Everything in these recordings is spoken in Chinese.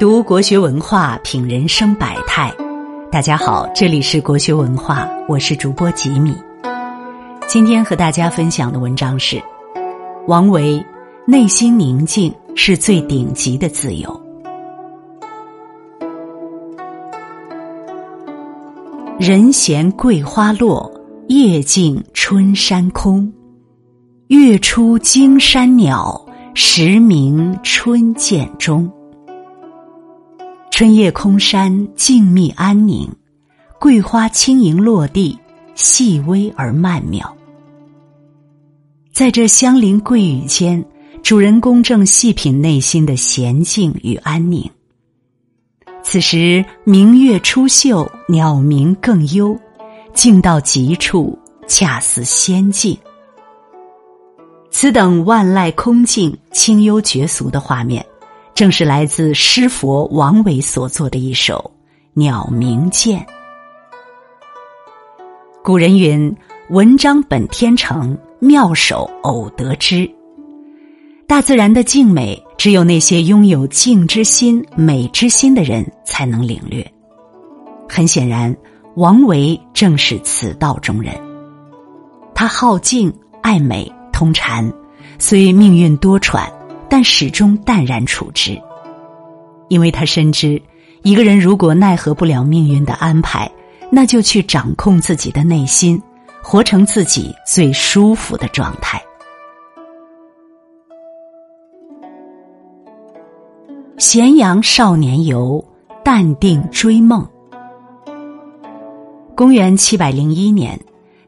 读国学文化，品人生百态。大家好，这里是国学文化，我是主播吉米。今天和大家分享的文章是：王维内心宁静是最顶级的自由。人闲桂花落，夜静春山空。月出惊山鸟，时鸣春涧中。春夜空山静谧安宁，桂花轻盈落地，细微而曼妙。在这香林桂雨间，主人公正细品内心的闲静与安宁。此时明月出岫，鸟鸣更幽，静到极处，恰似仙境。此等万籁空静、清幽绝俗的画面。正是来自诗佛王维所作的一首《鸟鸣涧》。古人云：“文章本天成，妙手偶得之。”大自然的静美，只有那些拥有静之心、美之心的人才能领略。很显然，王维正是此道中人。他好静、爱美、通禅，虽命运多舛。但始终淡然处之，因为他深知，一个人如果奈何不了命运的安排，那就去掌控自己的内心，活成自己最舒服的状态。咸阳少年游，淡定追梦。公元七百零一年，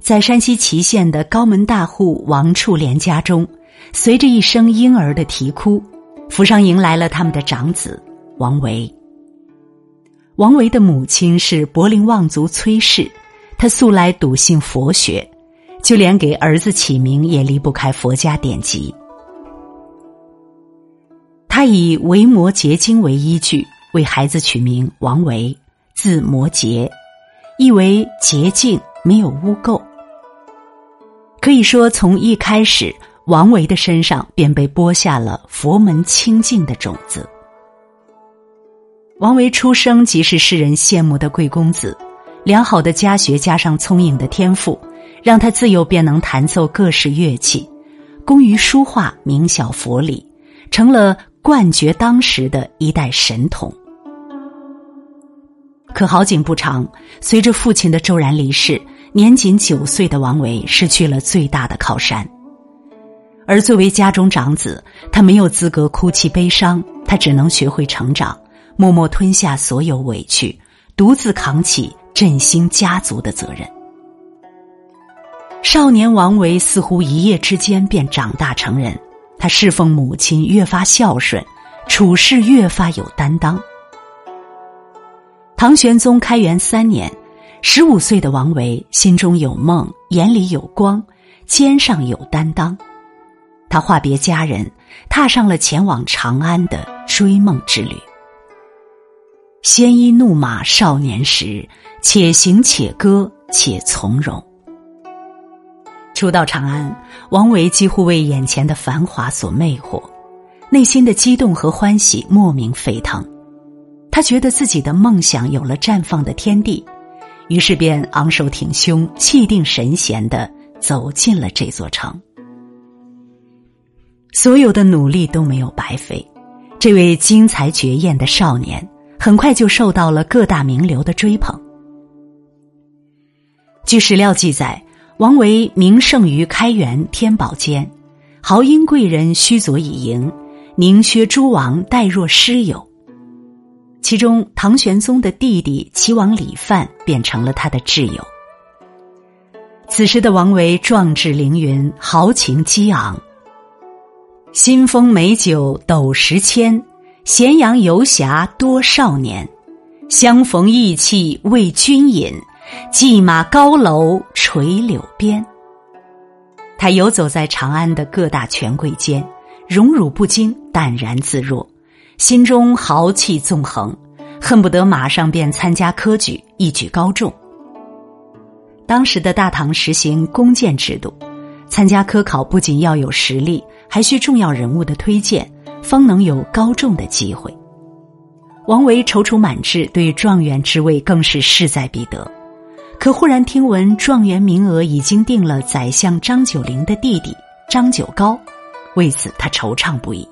在山西祁县的高门大户王处连家中。随着一声婴儿的啼哭，府上迎来了他们的长子王维。王维的母亲是柏林望族崔氏，他素来笃信佛学，就连给儿子起名也离不开佛家典籍。他以《维摩诘经》为依据，为孩子取名王维，字摩诘，意为洁净，没有污垢。可以说，从一开始。王维的身上便被播下了佛门清净的种子。王维出生即是世人羡慕的贵公子，良好的家学加上聪颖的天赋，让他自幼便能弹奏各式乐器，工于书画，明晓佛理，成了冠绝当时的一代神童。可好景不长，随着父亲的骤然离世，年仅九岁的王维失去了最大的靠山。而作为家中长子，他没有资格哭泣悲伤，他只能学会成长，默默吞下所有委屈，独自扛起振兴家族的责任。少年王维似乎一夜之间便长大成人，他侍奉母亲越发孝顺，处事越发有担当。唐玄宗开元三年，十五岁的王维心中有梦，眼里有光，肩上有担当。他话别家人，踏上了前往长安的追梦之旅。鲜衣怒马少年时，且行且歌且从容。初到长安，王维几乎为眼前的繁华所魅惑，内心的激动和欢喜莫名沸腾。他觉得自己的梦想有了绽放的天地，于是便昂首挺胸、气定神闲的走进了这座城。所有的努力都没有白费，这位惊才绝艳的少年很快就受到了各大名流的追捧。据史料记载，王维名盛于开元天宝间，豪英贵人须佐以迎，宁薛诸王待若师友。其中，唐玄宗的弟弟齐王李范便成了他的挚友。此时的王维壮志凌云，豪情激昂。新丰美酒斗十千，咸阳游侠多少年。相逢意气为君饮，骑马高楼垂柳边。他游走在长安的各大权贵间，荣辱不惊，淡然自若，心中豪气纵横，恨不得马上便参加科举，一举高中。当时的大唐实行弓箭制度，参加科考不仅要有实力。还需重要人物的推荐，方能有高中的机会。王维踌躇满志，对状元之位更是势在必得。可忽然听闻状元名额已经定了宰相张九龄的弟弟张九皋，为此他惆怅不已。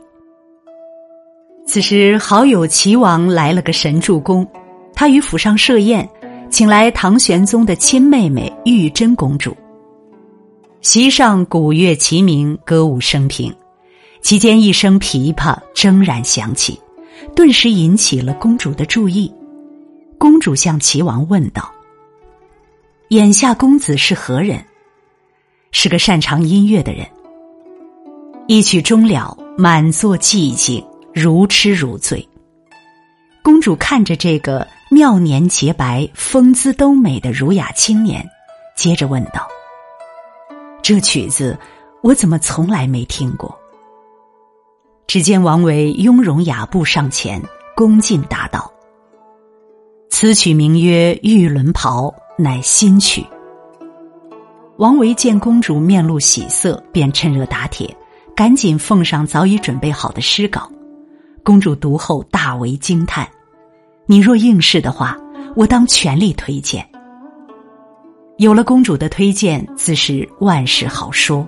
此时好友齐王来了个神助攻，他于府上设宴，请来唐玄宗的亲妹妹玉贞公主。席上鼓乐齐鸣，歌舞升平，其间一声琵琶铮然响起，顿时引起了公主的注意。公主向齐王问道。眼下公子是何人？是个擅长音乐的人。一曲终了，满座寂静，如痴如醉。公主看着这个妙年洁白、风姿都美的儒雅青年，接着问道：“这曲子我怎么从来没听过？”只见王维雍容雅步上前，恭敬答道：“此曲名曰《玉轮袍》。”乃新曲。王维见公主面露喜色，便趁热打铁，赶紧奉上早已准备好的诗稿。公主读后大为惊叹：“你若应试的话，我当全力推荐。”有了公主的推荐，自是万事好说。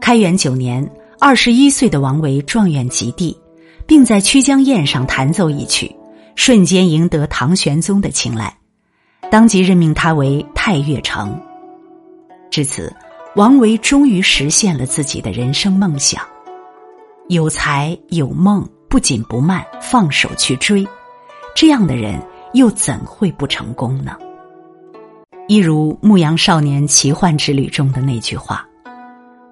开元九年，二十一岁的王维状元及第，并在曲江宴上弹奏一曲，瞬间赢得唐玄宗的青睐。当即任命他为太岳丞。至此，王维终于实现了自己的人生梦想。有才有梦，不紧不慢，放手去追，这样的人又怎会不成功呢？一如《牧羊少年奇幻之旅》中的那句话：“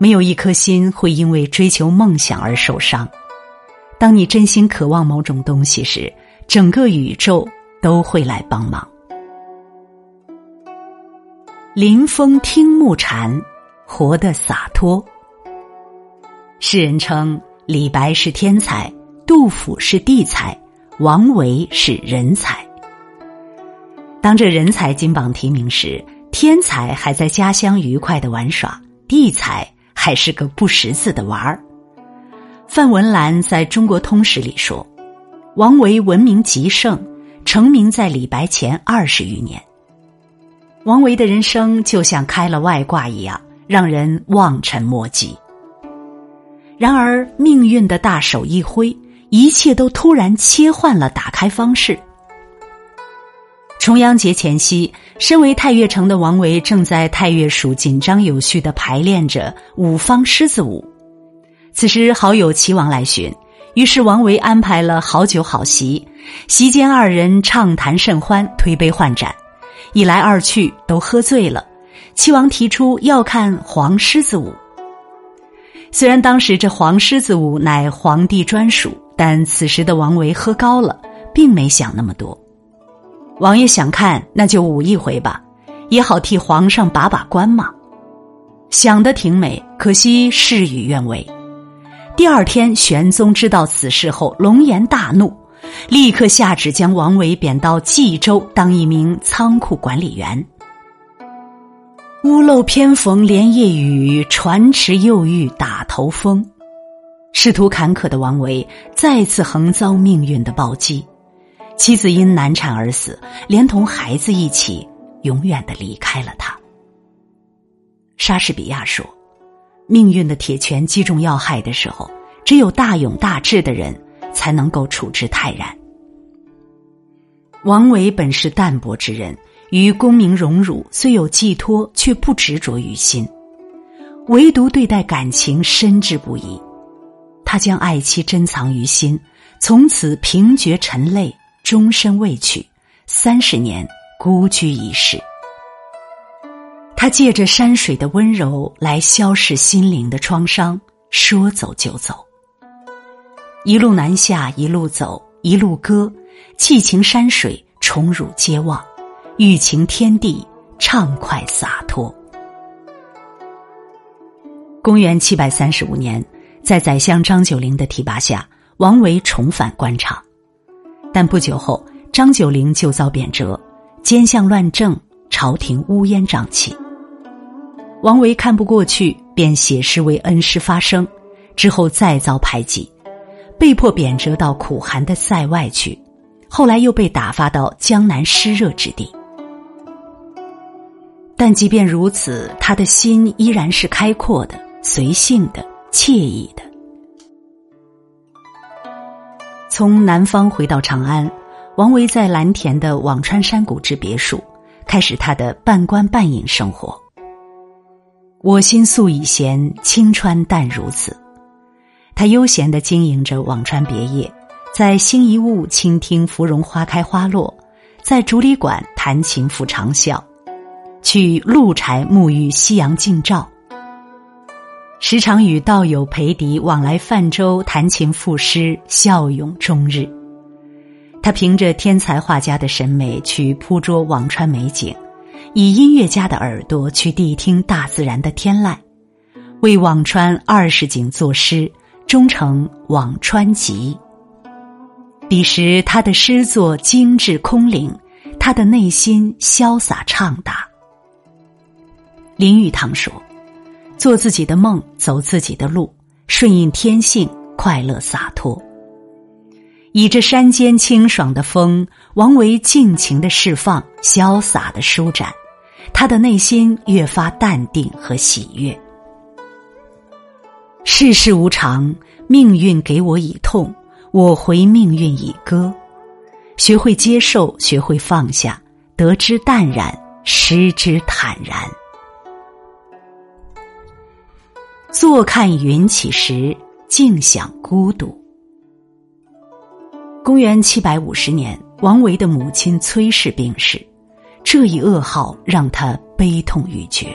没有一颗心会因为追求梦想而受伤。当你真心渴望某种东西时，整个宇宙都会来帮忙。”临风听木蝉，活得洒脱。世人称李白是天才，杜甫是地才，王维是人才。当这人才金榜题名时，天才还在家乡愉快的玩耍，地才还是个不识字的娃儿。范文澜在中国通史里说，王维闻名极盛，成名在李白前二十余年。王维的人生就像开了外挂一样，让人望尘莫及。然而，命运的大手一挥，一切都突然切换了打开方式。重阳节前夕，身为太岳城的王维正在太岳署紧张有序的排练着五方狮子舞。此时，好友齐王来寻，于是王维安排了好酒好席，席间二人畅谈甚欢，推杯换盏。一来二去都喝醉了，齐王提出要看黄狮子舞。虽然当时这黄狮子舞乃皇帝专属，但此时的王维喝高了，并没想那么多。王爷想看，那就舞一回吧，也好替皇上把把关嘛。想的挺美，可惜事与愿违。第二天，玄宗知道此事后，龙颜大怒。立刻下旨将王维贬到冀州当一名仓库管理员。屋漏偏逢连夜雨，船迟又遇打头风。仕途坎坷的王维再次横遭命运的暴击，妻子因难产而死，连同孩子一起永远的离开了他。莎士比亚说：“命运的铁拳击中要害的时候，只有大勇大志的人。”才能够处之泰然。王维本是淡泊之人，于功名荣辱虽有寄托，却不执着于心，唯独对待感情深挚不移。他将爱妻珍藏于心，从此平绝尘泪，终身未娶，三十年孤居一室。他借着山水的温柔来消逝心灵的创伤，说走就走。一路南下，一路走，一路歌，寄情山水，宠辱皆忘，欲情天地，畅快洒脱。公元七百三十五年，在宰相张九龄的提拔下，王维重返官场，但不久后，张九龄就遭贬谪，奸相乱政，朝廷乌烟瘴气。王维看不过去，便写诗为恩师发声，之后再遭排挤。被迫贬谪到苦寒的塞外去，后来又被打发到江南湿热之地。但即便如此，他的心依然是开阔的、随性的、惬意的。从南方回到长安，王维在蓝田的辋川山谷之别墅，开始他的半官半隐生活。我心素已闲，清川淡如此。他悠闲的经营着辋川别业，在兴义坞倾听芙蓉花开花落，在竹里馆弹琴抚长啸。去鹿柴沐浴夕阳镜照，时常与道友裴迪往来泛舟弹琴赋诗，笑咏终日。他凭着天才画家的审美去捕捉辋川美景，以音乐家的耳朵去谛听大自然的天籁，为辋川二十景作诗，终成《辋川集》。彼时他的诗作精致空灵，他的内心潇洒畅达。林语堂说：“做自己的梦，走自己的路，顺应天性，快乐洒脱。倚着山间清爽的风，王维尽情的释放，潇洒的舒展，他的内心越发淡定和喜悦。世事无常，命运给我以痛，我回命运以歌。学会接受，学会放下，得之淡然，失之坦然。”坐看云起时，静享孤独。公元七百五十年，王维的母亲崔氏病逝，这一噩耗让他悲痛欲绝。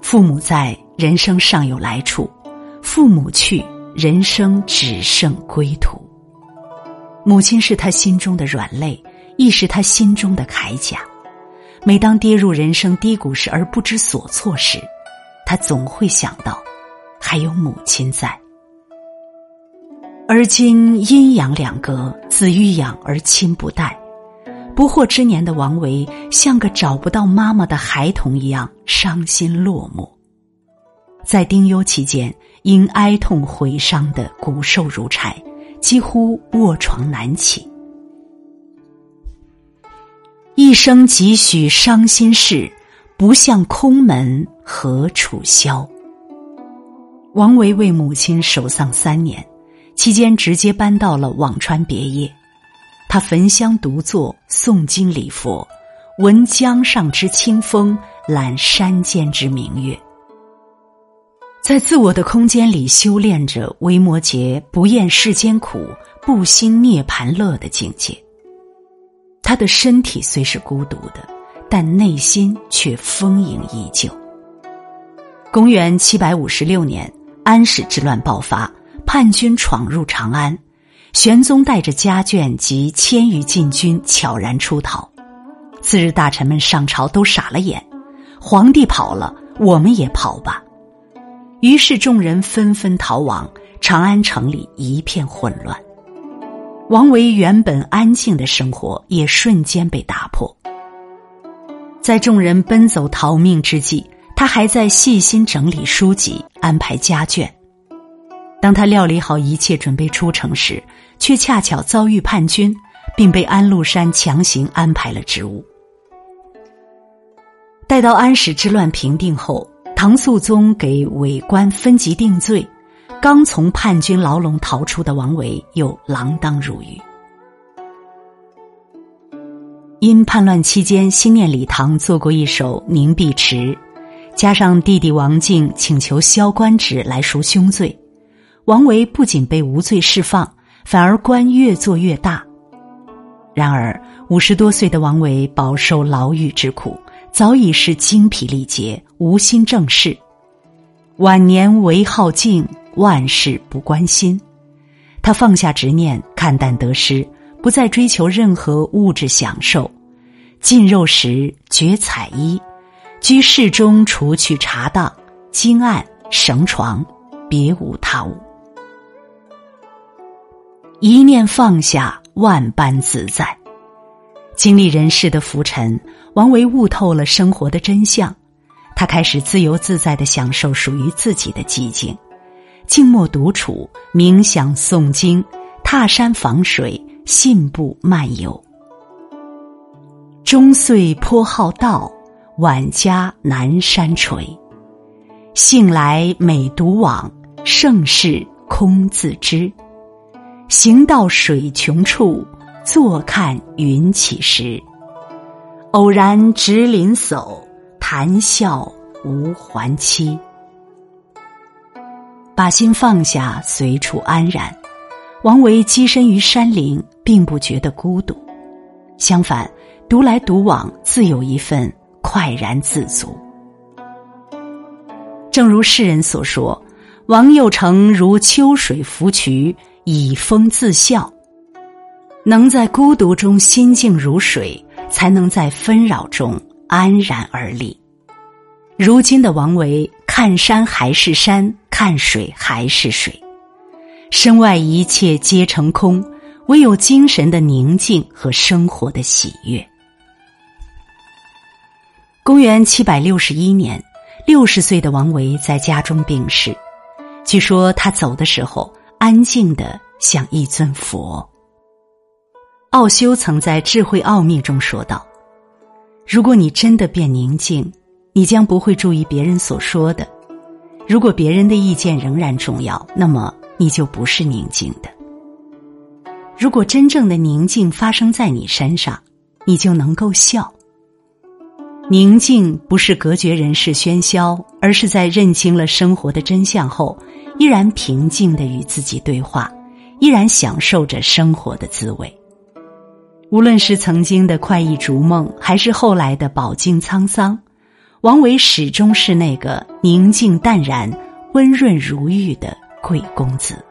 父母在，人生尚有来处；父母去，人生只剩归途。母亲是他心中的软肋，亦是他心中的铠甲。每当跌入人生低谷时而不知所措时，他总会想到，还有母亲在。而今阴阳两隔，子欲养而亲不待，不惑之年的王维像个找不到妈妈的孩童一样伤心落寞。在丁忧期间，因哀痛毁伤的骨瘦如柴，几乎卧床难起。一生几许伤心事。不向空门何处消？王维为母亲守丧三年，期间直接搬到了辋川别业。他焚香独坐，诵经礼佛，闻江上之清风，览山间之明月，在自我的空间里修炼着维摩诘不厌世间苦，不兴涅盘乐的境界。他的身体虽是孤独的。但内心却丰盈依旧。公元七百五十六年，安史之乱爆发，叛军闯入长安，玄宗带着家眷及千余禁军悄然出逃。次日，大臣们上朝都傻了眼，皇帝跑了，我们也跑吧。于是众人纷纷逃亡，长安城里一片混乱。王维原本安静的生活也瞬间被打破。在众人奔走逃命之际，他还在细心整理书籍、安排家眷。当他料理好一切准备出城时，却恰巧遭遇叛军，并被安禄山强行安排了职务。待到安史之乱平定后，唐肃宗给伪官分级定罪，刚从叛军牢笼逃出的王维又锒铛入狱。因叛乱期间心念李唐做过一首《凝碧池》，加上弟弟王敬请求削官职来赎兄罪，王维不仅被无罪释放，反而官越做越大。然而五十多岁的王维饱受牢狱之苦，早已是精疲力竭，无心正事。晚年唯好静，万事不关心。他放下执念，看淡得失。不再追求任何物质享受，进肉食，绝彩衣，居室中，除去茶档、金案、绳床，别无他物。一念放下，万般自在。经历人世的浮沉，王维悟透了生活的真相，他开始自由自在的享受属于自己的寂静。静默独处，冥想诵经，踏山访水，信步漫游。终岁颇好道，晚家南山陲。兴来每独往，盛世空自知。行到水穷处，坐看云起时。偶然值林叟，谈笑无还期。把心放下，随处安然。王维栖身于山林，并不觉得孤独，相反，独来独往，自有一份快然自足。正如诗人所说：“王右丞如秋水芙蕖，以风自笑。”能在孤独中心静如水。才能在纷扰中安然而立。如今的王维，看山还是山，看水还是水，身外一切皆成空，唯有精神的宁静和生活的喜悦。公元七百六十一年，六十岁的王维在家中病逝，据说他走的时候安静的像一尊佛。奥修曾在《智慧奥秘》中说道：“如果你真的变宁静，你将不会注意别人所说的；如果别人的意见仍然重要，那么你就不是宁静的。如果真正的宁静发生在你身上，你就能够笑。宁静不是隔绝人世喧嚣，而是在认清了生活的真相后，依然平静的与自己对话，依然享受着生活的滋味。”无论是曾经的快意逐梦，还是后来的饱经沧桑，王维始终是那个宁静淡然、温润如玉的贵公子。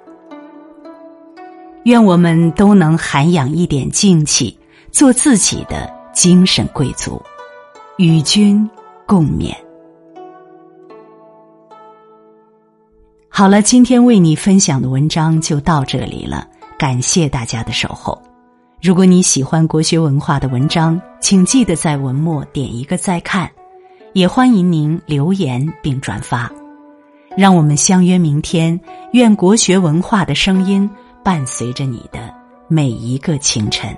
愿我们都能涵养一点静气，做自己的精神贵族，与君共勉。好了，今天为你分享的文章就到这里了，感谢大家的守候。如果你喜欢国学文化的文章，请记得在文末点一个再看，也欢迎您留言并转发。让我们相约明天，愿国学文化的声音伴随着你的每一个清晨。